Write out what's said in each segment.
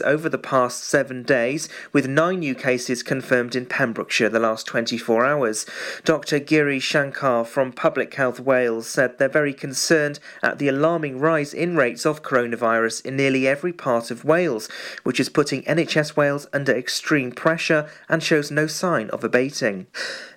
over the past seven days, with nine new cases confirmed in Pembrokeshire the last 24 hours. Dr. Giri Shankar from Public Health Wales said they're very concerned at the alarming rise in rates of coronavirus in nearly every part of Wales, which is putting NHS Wales under extreme pressure and shows no sign of abating.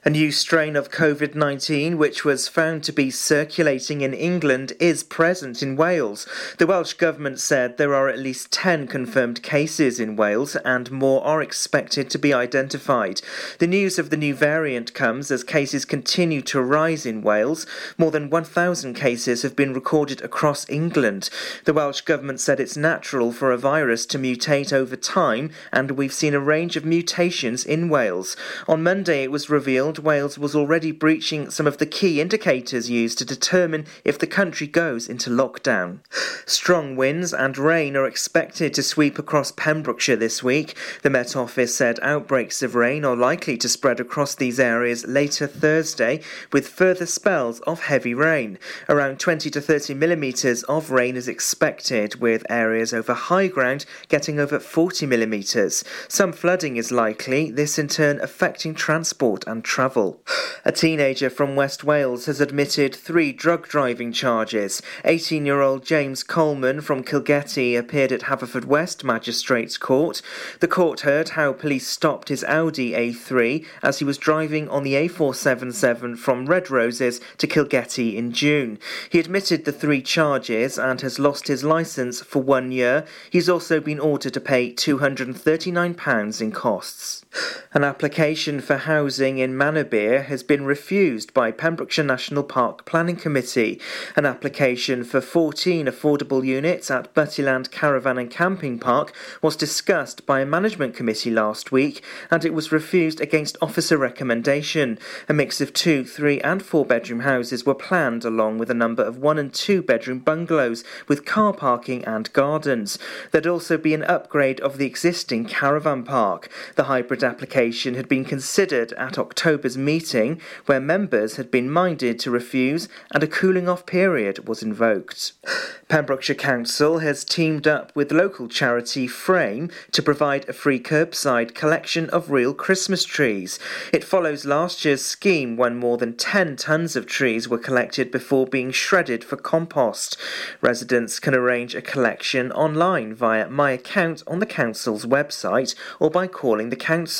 A new strain of COVID 19, which was found to be circulating in England, is present in Wales. The Welsh Government said there are at least 10 confirmed cases in Wales and more are expected to be identified. The news of the new variant comes as cases continue to rise in Wales. More than 1,000 cases have been recorded across England. The Welsh Government said it's natural for a virus to mutate over time, and we've seen a range of mutations in Wales. On Monday, it was revealed Wales was already breaching some of the key indicators used to determine if the country goes into lockdown. Strong winds and rain are expected to sweep across Pembrokeshire this week. The Met Office said outbreaks of rain are likely to spread across these areas later Thursday, with further spells of heavy rain. Around 20 to 30 millimetres of rain is expected, with areas over high ground getting over 40 millimetres. Some flooding is likely, this in turn affecting transport and travel. A teenager from West Wales has admitted three drug driving charges. 18 year old James Coleman from Kilgetty appeared at Haverfordwest Magistrates Court. The court heard how police stopped his Audi A3 as he was driving on the A477 from Red Roses to Kilgetty in June. He admitted the three charges and has lost his licence for one year. He's also been ordered to pay £239 in costs. An application for housing in Manorbier has been refused by Pembrokeshire National Park Planning Committee. An application for 14 affordable units at Buttyland Caravan and Camping Park was discussed by a management committee last week and it was refused against officer recommendation. A mix of two, three, and four bedroom houses were planned along with a number of one and two bedroom bungalows with car parking and gardens. There'd also be an upgrade of the existing caravan park. The hybrid application had been considered at October's meeting, where members had been minded to refuse and a cooling off period was invoked. Pembrokeshire Council has teamed up with local charity Frame to provide a free curbside collection of real Christmas trees. It follows last year's scheme when more than 10 tonnes of trees were collected before being shredded for compost. Residents can arrange a collection online via My Account on the Council's website or by calling the Council.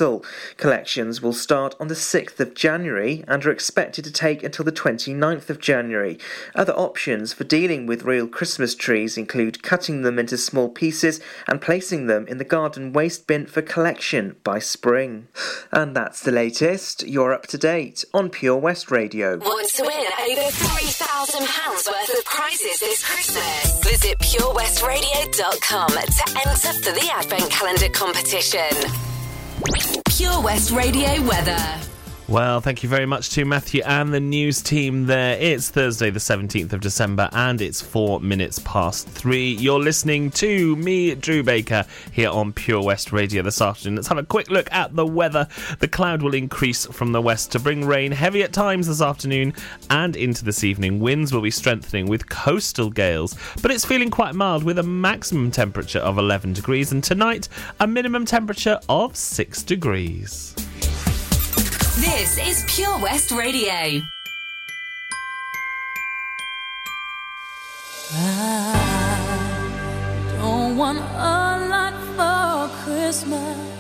Collections will start on the 6th of January and are expected to take until the 29th of January. Other options for dealing with real Christmas trees include cutting them into small pieces and placing them in the garden waste bin for collection by spring. And that's the latest. You're up to date on Pure West Radio. Want to win over £3,000 worth of prizes this Christmas? Visit purewestradio.com to enter for the Advent Calendar competition. Pure West Radio weather. Well, thank you very much to Matthew and the news team there. It's Thursday, the 17th of December, and it's four minutes past three. You're listening to me, Drew Baker, here on Pure West Radio this afternoon. Let's have a quick look at the weather. The cloud will increase from the west to bring rain heavy at times this afternoon and into this evening. Winds will be strengthening with coastal gales, but it's feeling quite mild with a maximum temperature of 11 degrees, and tonight, a minimum temperature of 6 degrees. This is Pure West Radio. I don't want a lot for Christmas.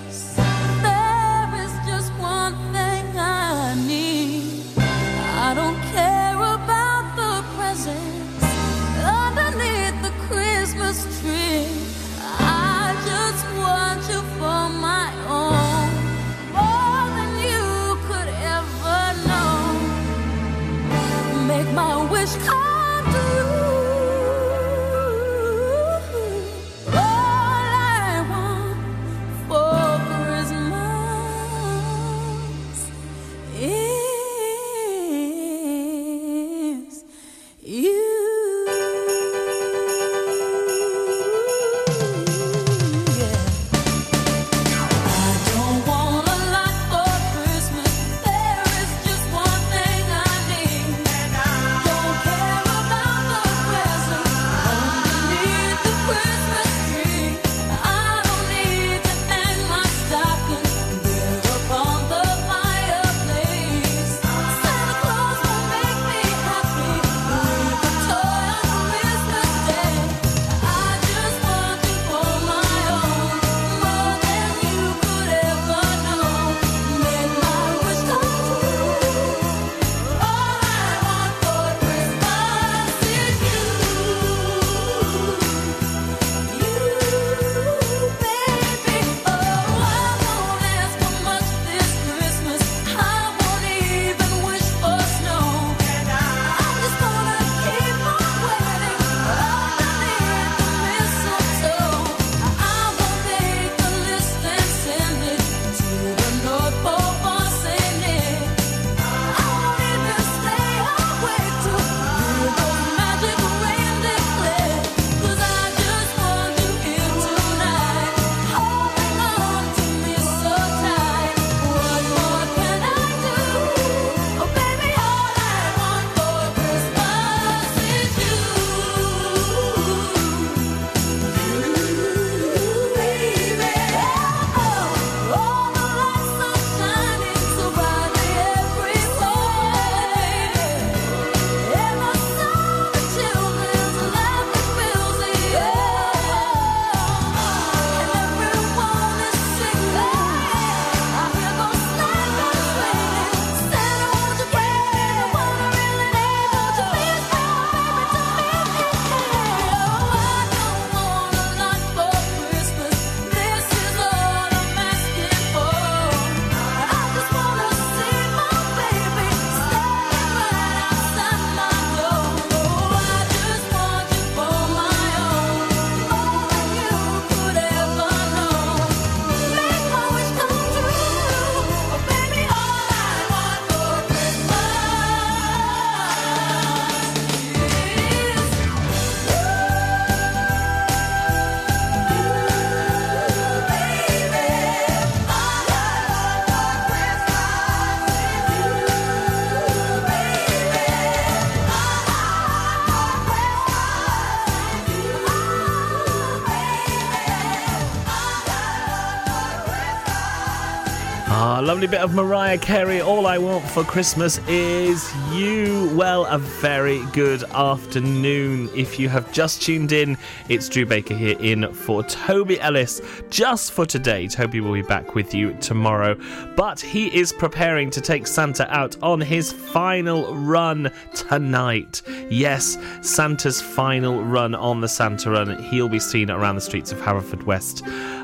Ah, lovely bit of Mariah Carey. All I want for Christmas is you. Well, a very good afternoon. If you have just tuned in, it's Drew Baker here in for Toby Ellis just for today. Toby will be back with you tomorrow, but he is preparing to take Santa out on his final run tonight. Yes, Santa's final run on the Santa Run. He'll be seen around the streets of Haverfordwest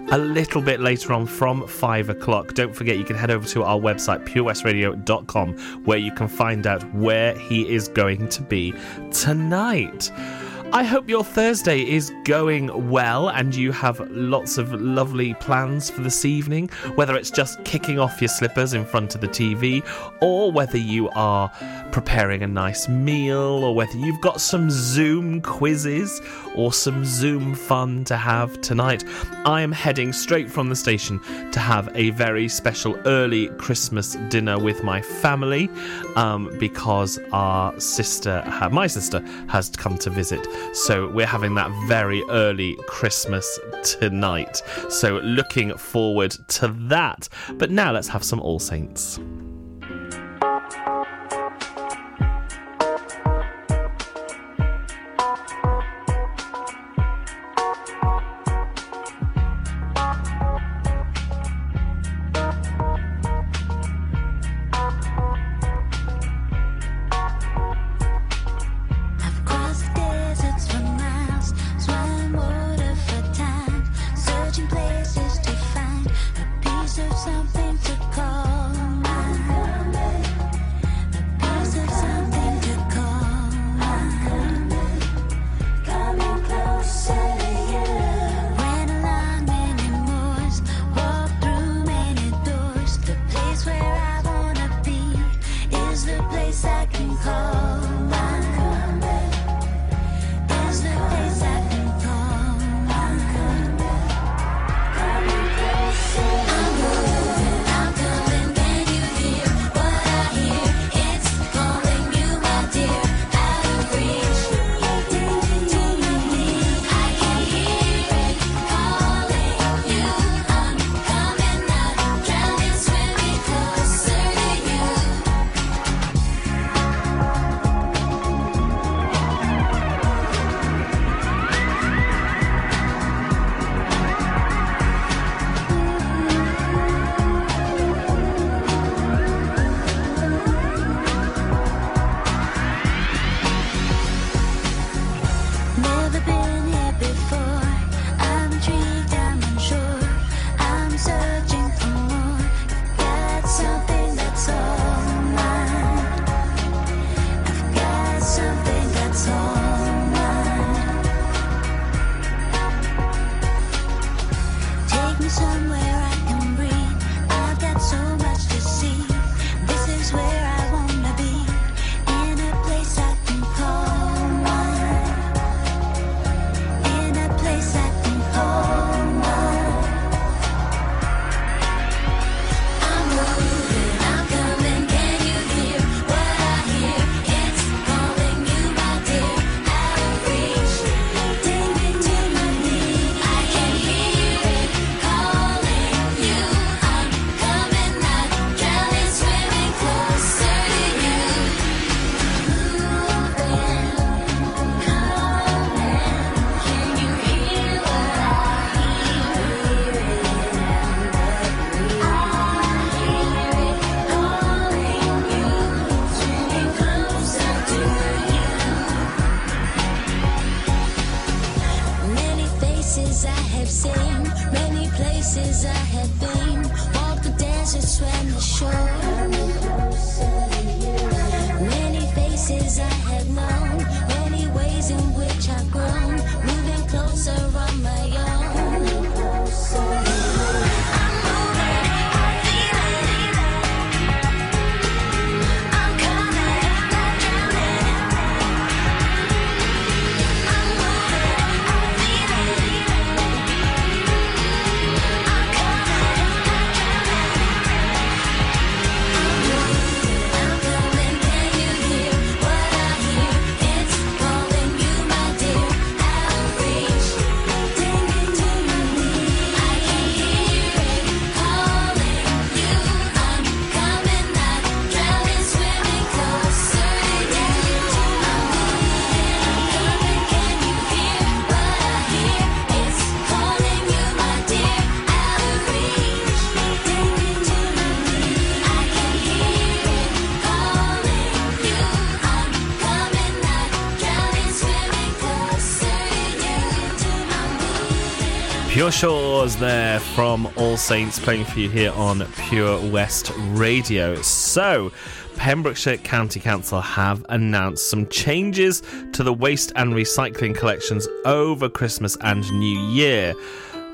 a little bit later on from 5 o'clock. Don't forget, you can head over to our website, purewestradio.com, where you can find out where he is going to be tonight. I hope your Thursday is going well and you have lots of lovely plans for this evening, whether it's just kicking off your slippers in front of the TV, or whether you are preparing a nice meal, or whether you've got some Zoom quizzes or some Zoom fun to have tonight. I am heading straight from the station to have a very special early Christmas dinner with my family um, because our sister, my sister, has come to visit. So we're having that very early Christmas tonight. So looking forward to that. But now let's have some All Saints. Shores there from All Saints playing for you here on Pure West Radio. So, Pembrokeshire County Council have announced some changes to the waste and recycling collections over Christmas and New Year.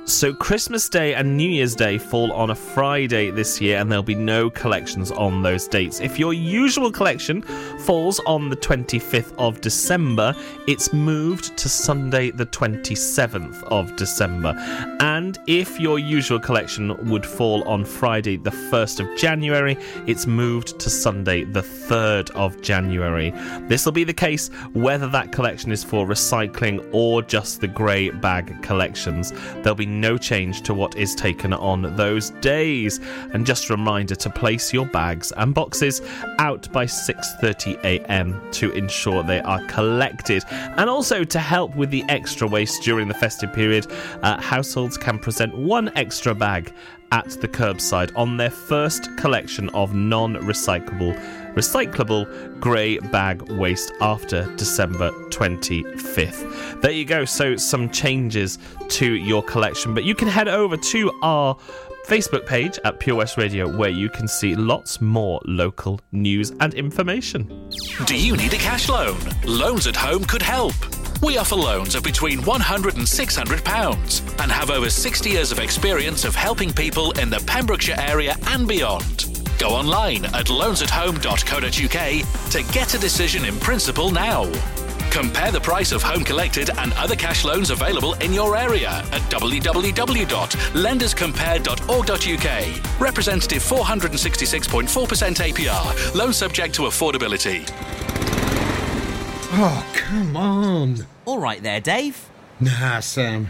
So, Christmas Day and New Year's Day fall on a Friday this year, and there'll be no collections on those dates. If your usual collection falls on the 25th of December, it's moved to Sunday, the 27th of December. And if your usual collection would fall on Friday, the 1st of January, it's moved to Sunday, the 3rd of January. This will be the case whether that collection is for recycling or just the grey bag collections. There'll be no change to what is taken on those days. And just a reminder to place your bags and boxes out by 6:30 a.m. to ensure they are collected. And also to help with the extra waste during the festive period, uh, households can present one extra bag at the curbside on their first collection of non-recyclable recyclable grey bag waste after December 25th. There you go. So, some changes to your collection, but you can head over to our Facebook page at Pure West Radio where you can see lots more local news and information. Do you need a cash loan? Loans at Home could help. We offer loans of between £100 and £600 and have over 60 years of experience of helping people in the Pembrokeshire area and beyond. Go online at loansathome.co.uk to get a decision in principle now. Compare the price of home collected and other cash loans available in your area at www.lenderscompare.org.uk. Representative 466.4% APR. Loan subject to affordability. Oh, come on. All right there, Dave. Nah, Sam.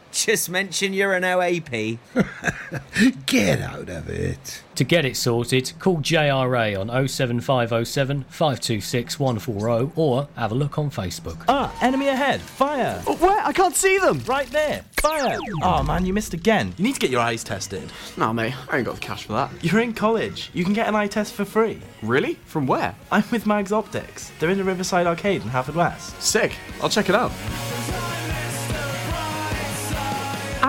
Just mention you're an OAP. Get out of it. To get it sorted, call JRA on 07507 526 140 or have a look on Facebook. Ah, enemy ahead. Fire. Oh, where? I can't see them. Right there. Fire. Oh man, you missed again. You need to get your eyes tested. Nah, mate, I ain't got the cash for that. You're in college. You can get an eye test for free. Really? From where? I'm with Mags Optics. They're in the Riverside Arcade in Haverfordwest. Sick. I'll check it out.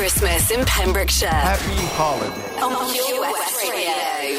Christmas in Pembrokeshire. Happy holiday. On West Radio.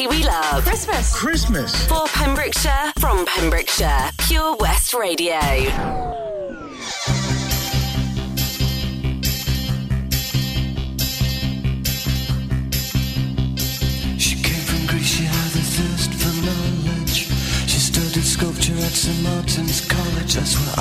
In we love. Christmas. Christmas. For Pembrokeshire, from Pembrokeshire, Pure West Radio. She came from Greece, she had a thirst for knowledge. She studied sculpture at St. Martin's College, that's where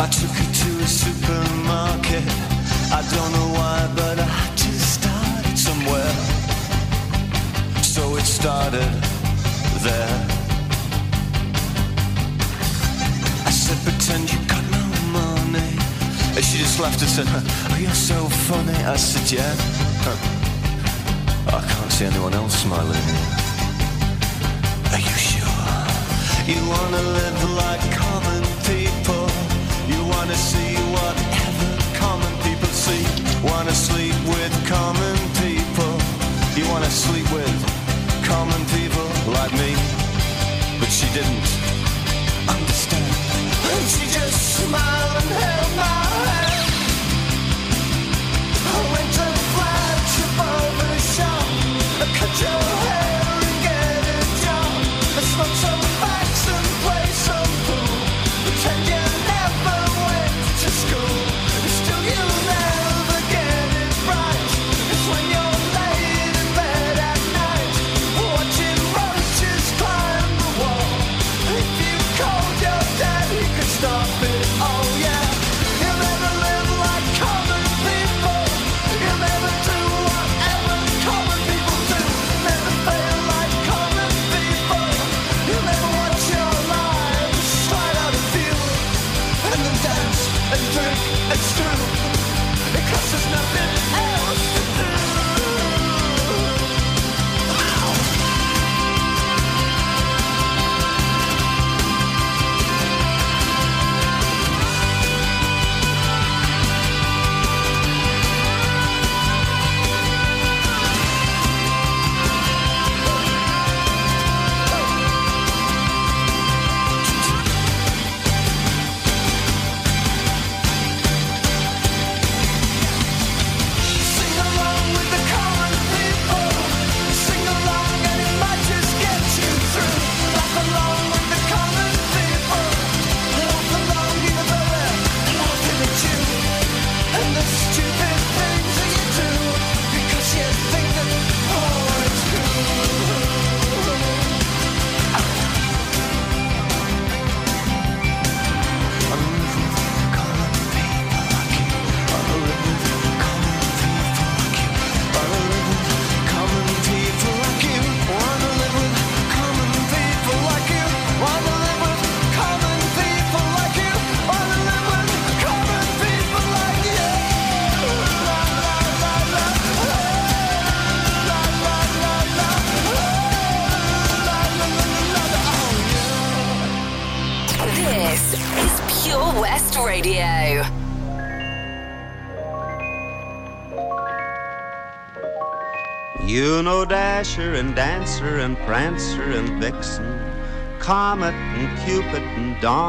I took her to a supermarket. I don't know why, but I just started somewhere. So it started there. I said, pretend you got no money. And she just laughed and said, oh, you're so funny. I said, yeah. I can't see anyone else smiling. Are you sure? You wanna live like wanna see whatever common people see. Wanna sleep with common people. You wanna sleep with common people like me. But she didn't understand. And she just smiled and held my hand. I went to flagship over the shop. Cut your hair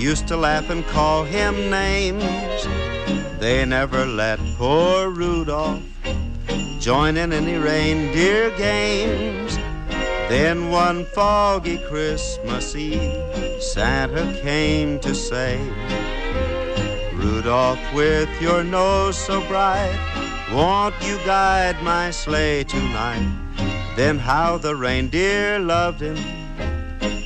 used to laugh and call him names. They never let poor Rudolph join in any reindeer games. Then one foggy Christmas Eve, Santa came to say, Rudolph, with your nose so bright, won't you guide my sleigh tonight? Then how the reindeer loved him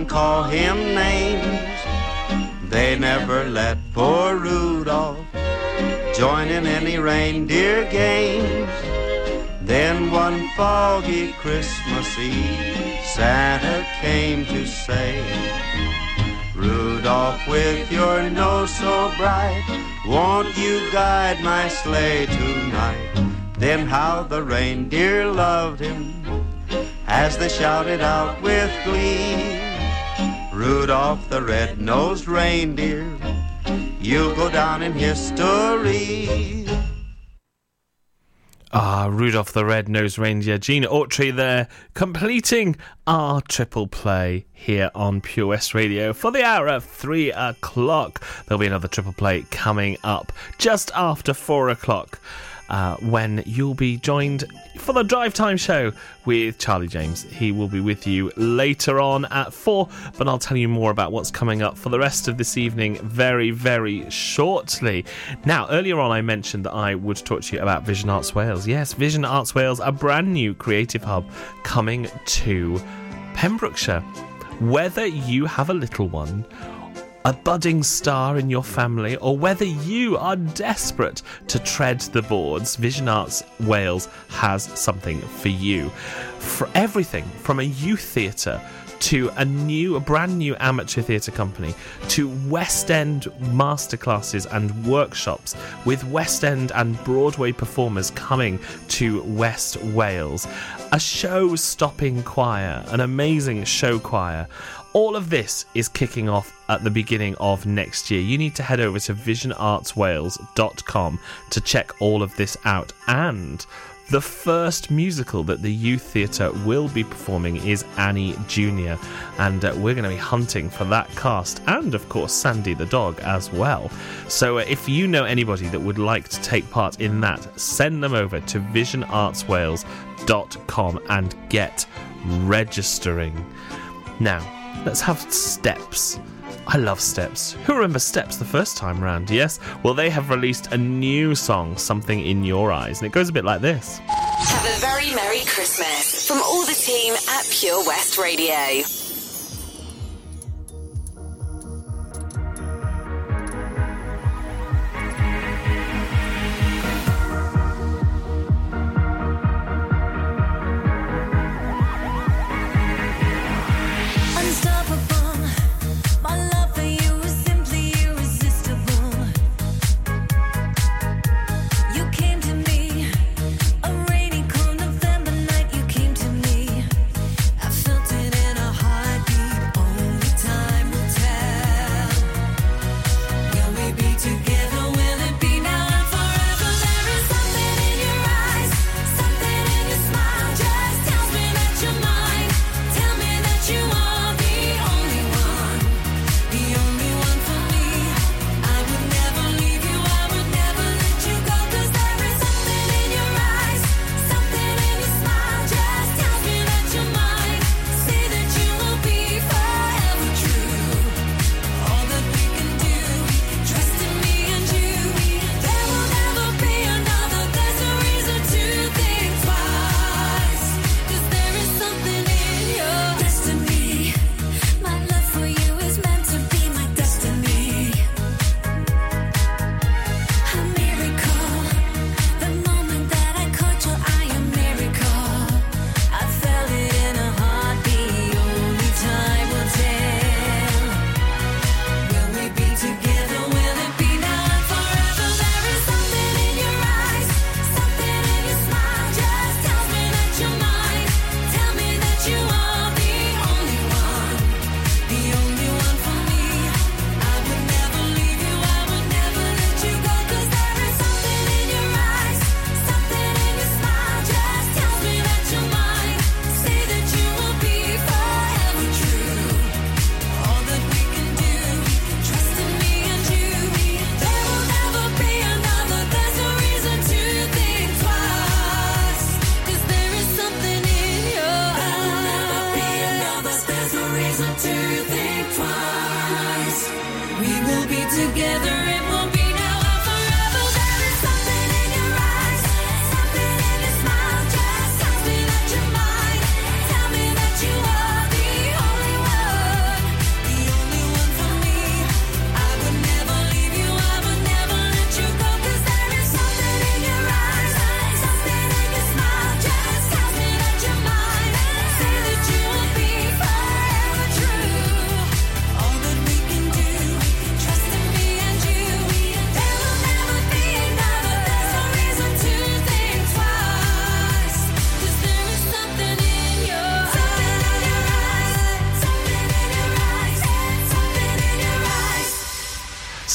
And call him names. They never let poor Rudolph join in any reindeer games. Then one foggy Christmas Eve, Santa came to say, Rudolph, with your nose so bright, won't you guide my sleigh tonight? Then how the reindeer loved him as they shouted out with glee, Rudolph the red-nosed reindeer, you'll go down in history. Ah, Rudolph the Red-Nosed Reindeer, Gene Autry there, completing our triple play here on Pure West Radio for the hour of three o'clock. There'll be another triple play coming up just after four o'clock. Uh, when you'll be joined for the drive time show with Charlie James. He will be with you later on at four, but I'll tell you more about what's coming up for the rest of this evening very, very shortly. Now, earlier on, I mentioned that I would talk to you about Vision Arts Wales. Yes, Vision Arts Wales, a brand new creative hub coming to Pembrokeshire. Whether you have a little one, a budding star in your family, or whether you are desperate to tread the boards, Vision Arts Wales has something for you. For everything from a youth theatre to a new, a brand new amateur theatre company, to West End masterclasses and workshops with West End and Broadway performers coming to West Wales, a show stopping choir, an amazing show choir. All of this is kicking off at the beginning of next year. You need to head over to visionartswales.com to check all of this out. And the first musical that the Youth Theatre will be performing is Annie Jr., and uh, we're going to be hunting for that cast and, of course, Sandy the dog as well. So, uh, if you know anybody that would like to take part in that, send them over to visionartswales.com and get registering. Now, let's have steps. I love Steps. Who remembers Steps the first time round? Yes? Well, they have released a new song, Something in Your Eyes, and it goes a bit like this. Have a very Merry Christmas from all the team at Pure West Radio.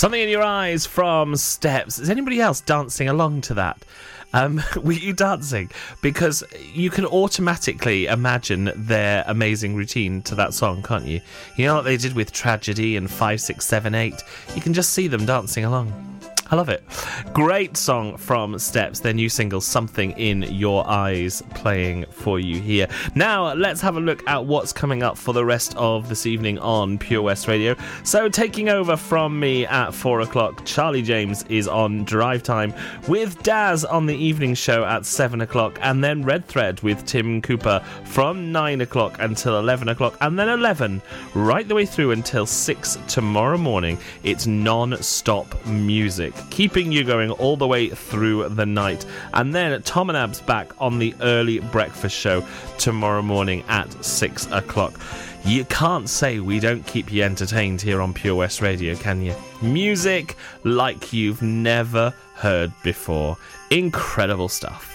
Something in your eyes from Steps. Is anybody else dancing along to that? Um, were you dancing? Because you can automatically imagine their amazing routine to that song, can't you? You know what they did with Tragedy and 5678? You can just see them dancing along. I love it. Great song from Steps, their new single, Something in Your Eyes, playing for you here. Now, let's have a look at what's coming up for the rest of this evening on Pure West Radio. So, taking over from me at four o'clock, Charlie James is on Drive Time with Daz on the evening show at seven o'clock, and then Red Thread with Tim Cooper from nine o'clock until 11 o'clock, and then 11 right the way through until six tomorrow morning. It's non stop music keeping you going all the way through the night. And then Tom and Ab's back on the early breakfast show tomorrow morning at six o'clock. You can't say we don't keep you entertained here on Pure West Radio, can you? Music like you've never heard before. Incredible stuff.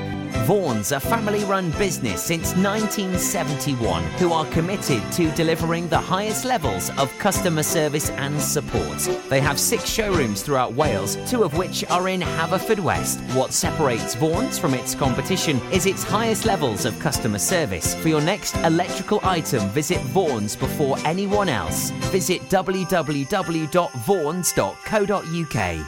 Vaughan's, a family run business since 1971, who are committed to delivering the highest levels of customer service and support. They have six showrooms throughout Wales, two of which are in Haverfordwest. What separates Vaughan's from its competition is its highest levels of customer service. For your next electrical item, visit Vaughan's before anyone else. Visit www.vaughans.co.uk.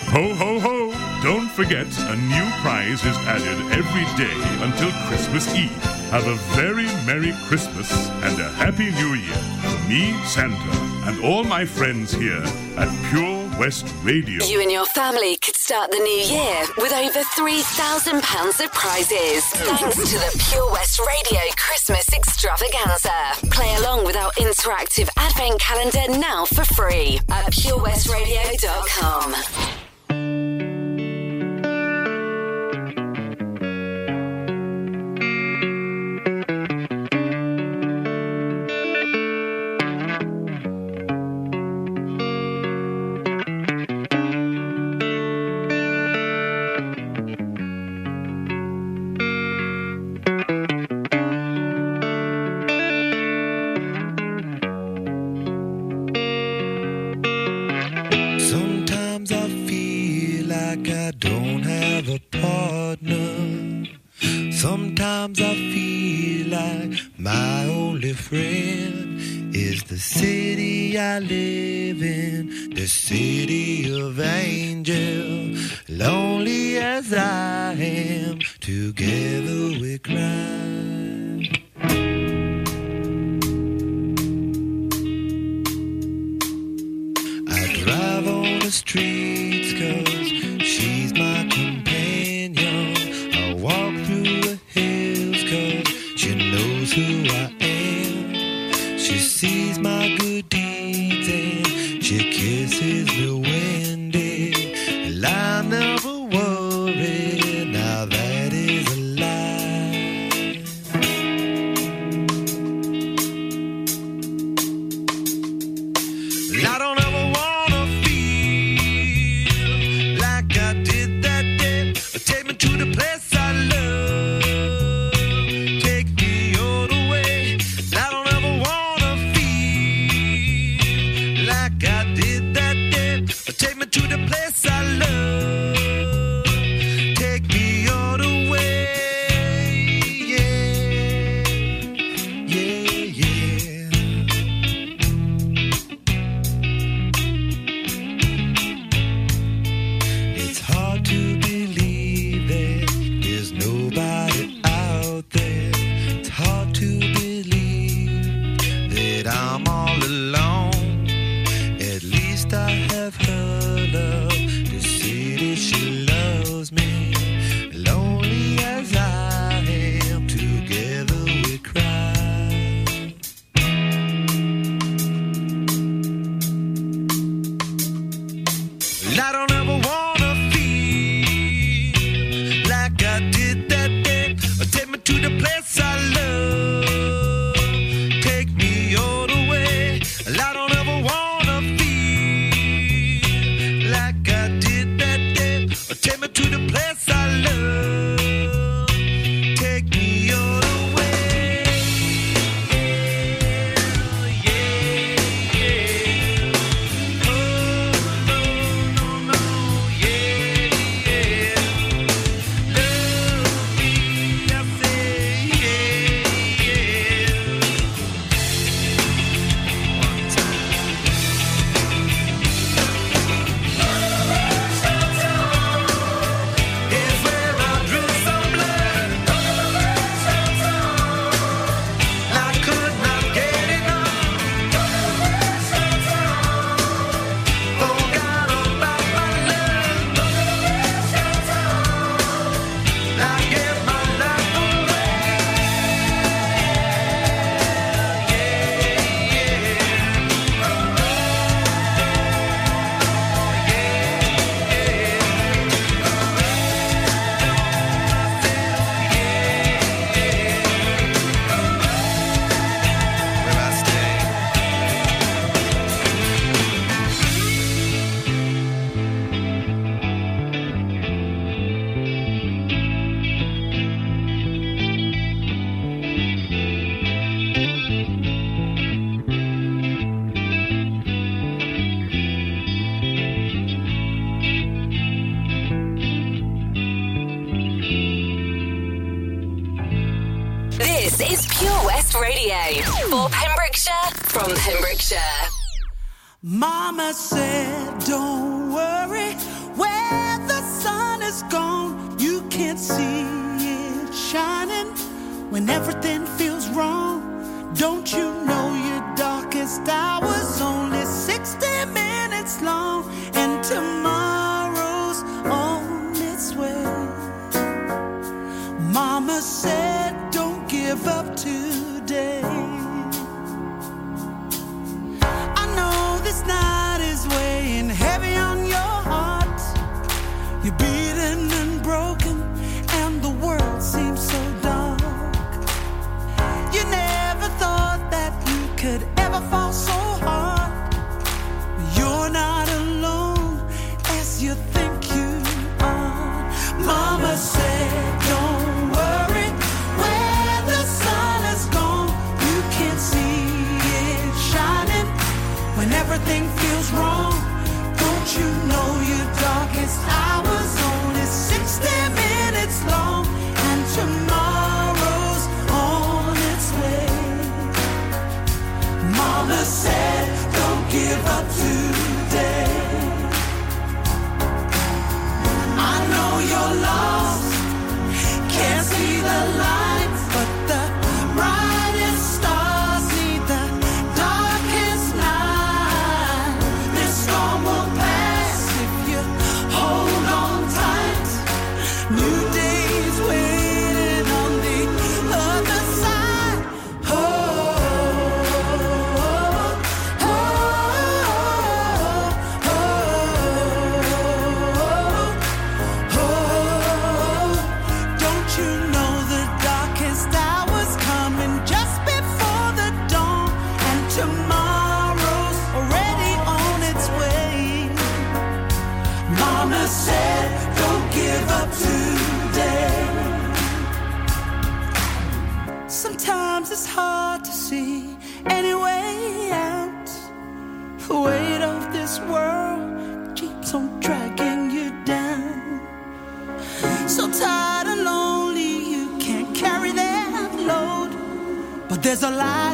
Ho, ho, ho! Don't forget, a new prize is added every day until Christmas Eve. Have a very Merry Christmas and a Happy New Year from me, Santa, and all my friends here at Pure West Radio. You and your family could start the new year with over £3,000 of prizes. Thanks to the Pure West Radio Christmas Extravaganza. Play along with our interactive advent calendar now for free at purewestradio.com. could ever fall so there's a light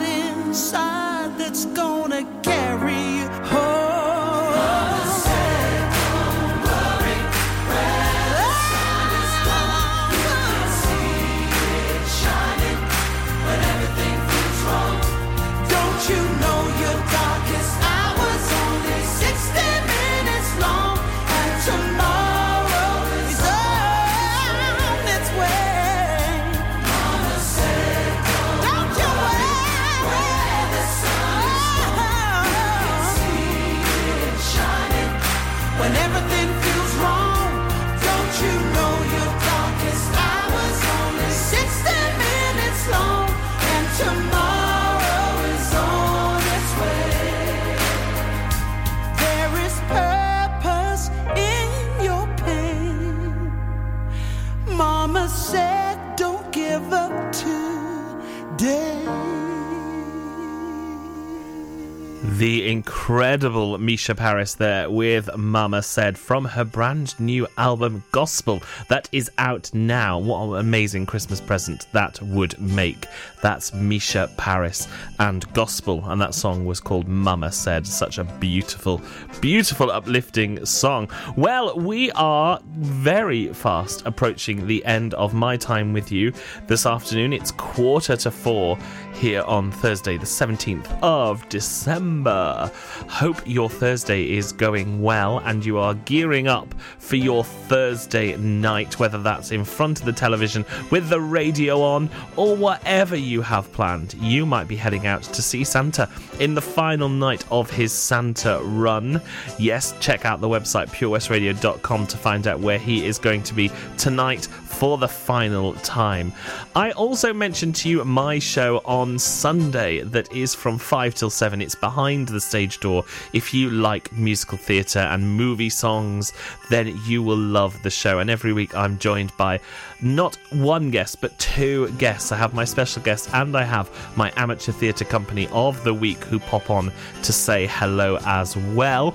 incredible Mica Paris there with Mama Said from her brand new album Gospel that is out now. What an amazing Christmas present that would make. That's Mica Paris and Gospel, and that song was called Mama Said. Such a beautiful, beautiful, uplifting song. Well, we are very fast approaching the end of my time with you this afternoon. It's quarter to four here on Thursday, the 17th of December. Hope your Thursday is going well and you are gearing up for your Thursday night, whether that's in front of the television with the radio on or whatever you have planned. You might be heading out to see Santa in the final night of his Santa run. Yes, check out the website purewestradio.com to find out where he is going to be tonight for the final time. I also mentioned to you my show on Sunday that is from 5 till 7. It's behind the stage door. If you like musical theatre and movie songs, then you will love the show. And every week I'm joined by not one guest, but two guests. I have my special guest and I have my amateur theatre company of the week who pop on to say hello as well.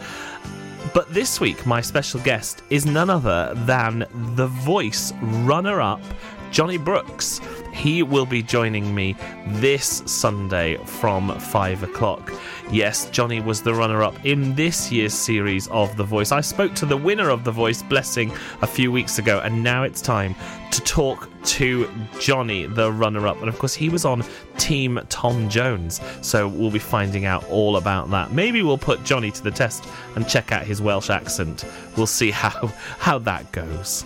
But this week, my special guest is none other than The Voice runner up, Jonny Brooks. He will be joining me this Sunday from 5 o'clock. Yes, Jonny was the runner up in this year's series of The Voice. I spoke to the winner of The Voice, Blessing, a few weeks ago, and now it's time to talk to Jonny, the runner up. And of course, he was on Team Tom Jones, so we'll be finding out all about that. Maybe we'll put Jonny to the test and check out his Welsh accent. We'll see how, how that goes.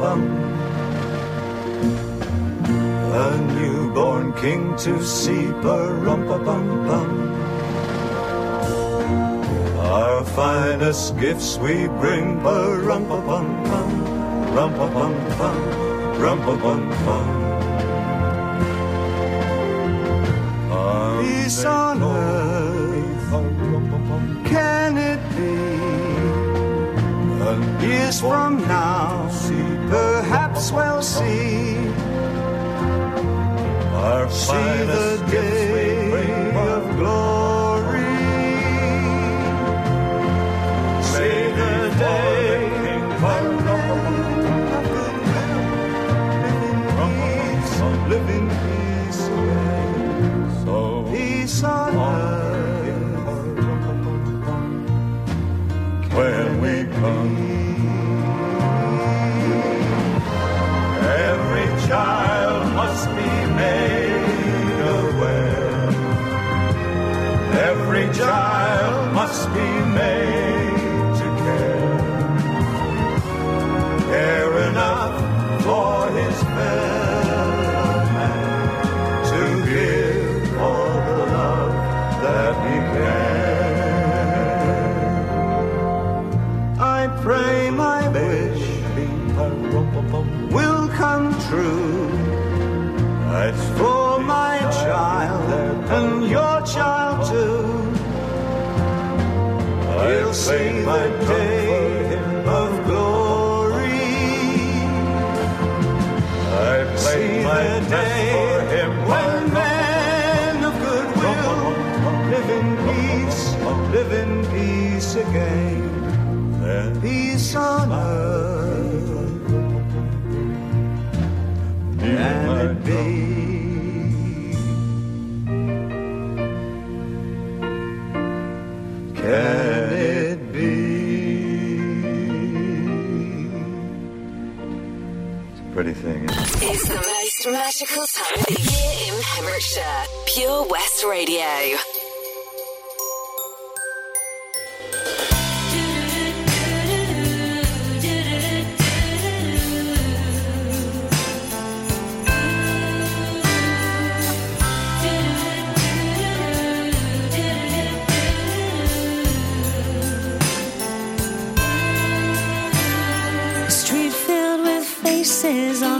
Bum A newborn king to see, bum bum Our finest gifts we bring, bum bum bum rum bum bum rum bum bum Peace on earth, can it be? A Years from now, perhaps we'll see. Our see the day of glory.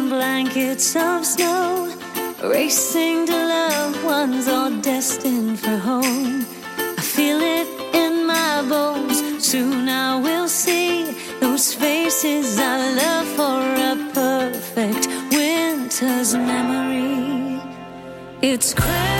Blankets of snow, racing to loved ones all destined for home. I feel it in my bones. Soon I will see those faces I love for a perfect winter's memory. It's crazy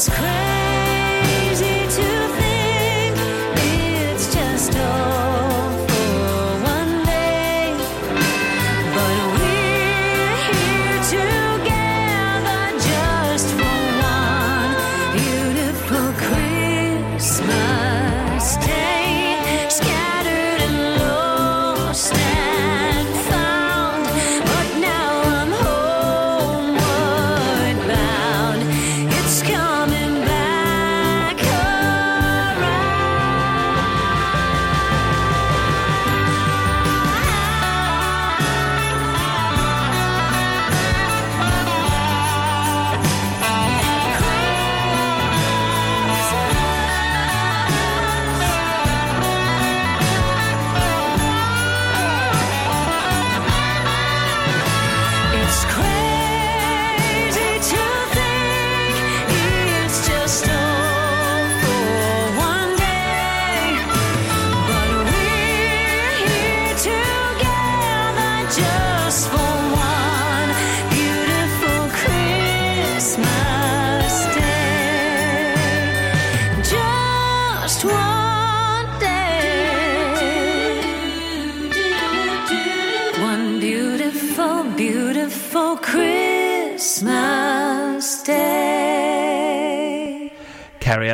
It's crazy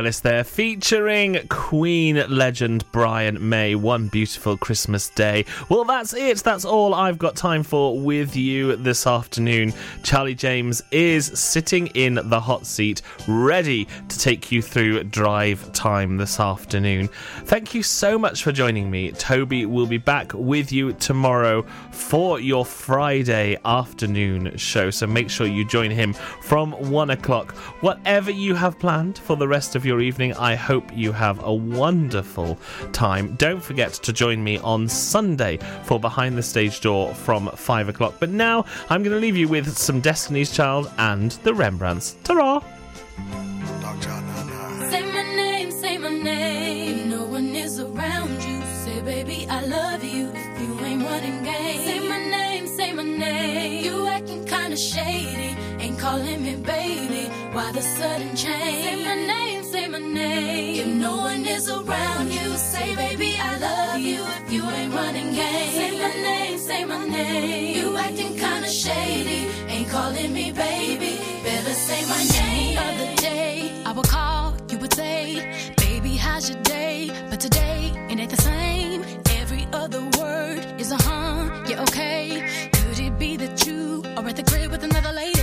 Ellis there, featuring Queen legend Brian May. One beautiful Christmas day. Well, that's it. That's all I've got time for with you this afternoon. Charlie James is sitting in the hot seat, ready to take you through drive time this afternoon. Thank you so much for joining me. Toby will be back with you tomorrow for your Friday afternoon show. So make sure you join him from one o'clock. Whatever you have planned for the rest of your evening, I hope you have a wonderful time. Don't forget to join me on Sunday for Behind the Stage Door from five o'clock. But now I'm going to leave you with some Destiny's Child and the Rembrandts. Ta Say my name, say my name. No one is around you. Say, baby, I love you. You ain't running game. Say my name, say my name. You acting kinda shady. Ain't calling me baby. Why the sudden change? Say my name, say say my name. If no one is around you, say, baby, I love you if you ain't running game. Say my name, say my name. You acting kinda shady, ain't calling me baby. Better say my name. Other day, I would call, you would say, baby, how's your day? But today, it ain't the same. Every other word is a huh, yeah, okay. Could it be that you are at the crib with another lady?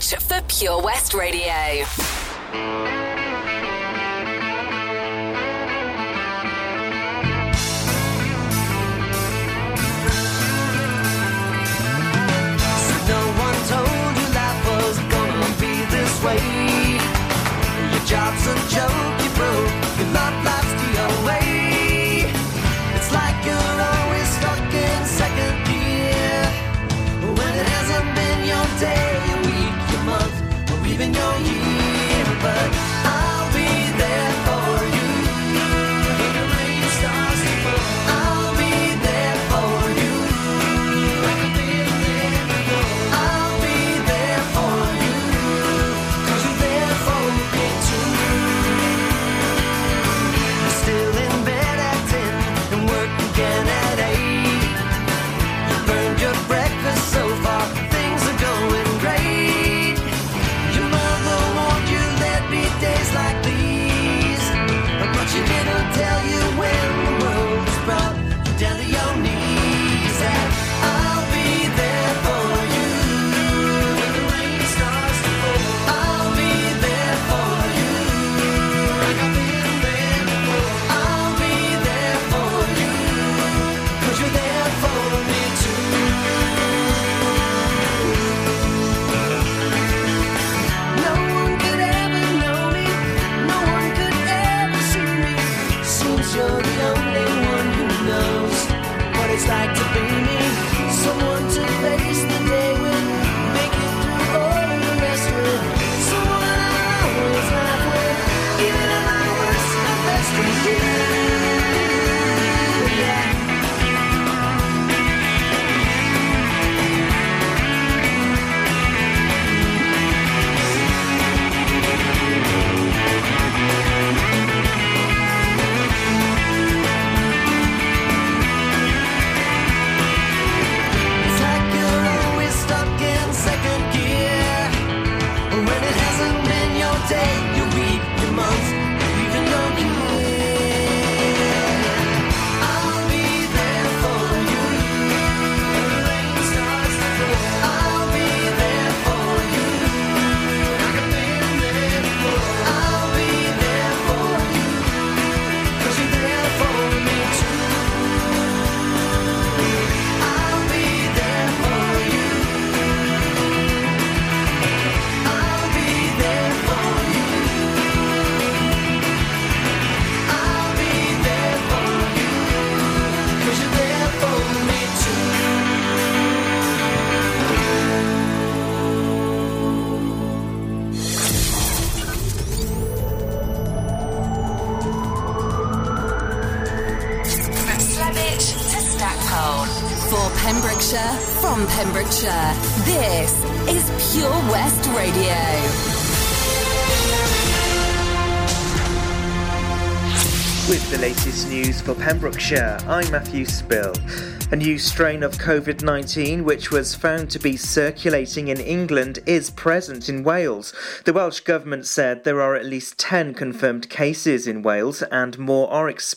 search for Pure West Radio. Your job's a joke, you broke. You're not for Pembrokeshire, I'm Matthew Spill. A new strain of COVID 19, which was found to be circulating in England, is present in Wales. The Welsh Government said there are at least 10 confirmed cases in Wales and more are expected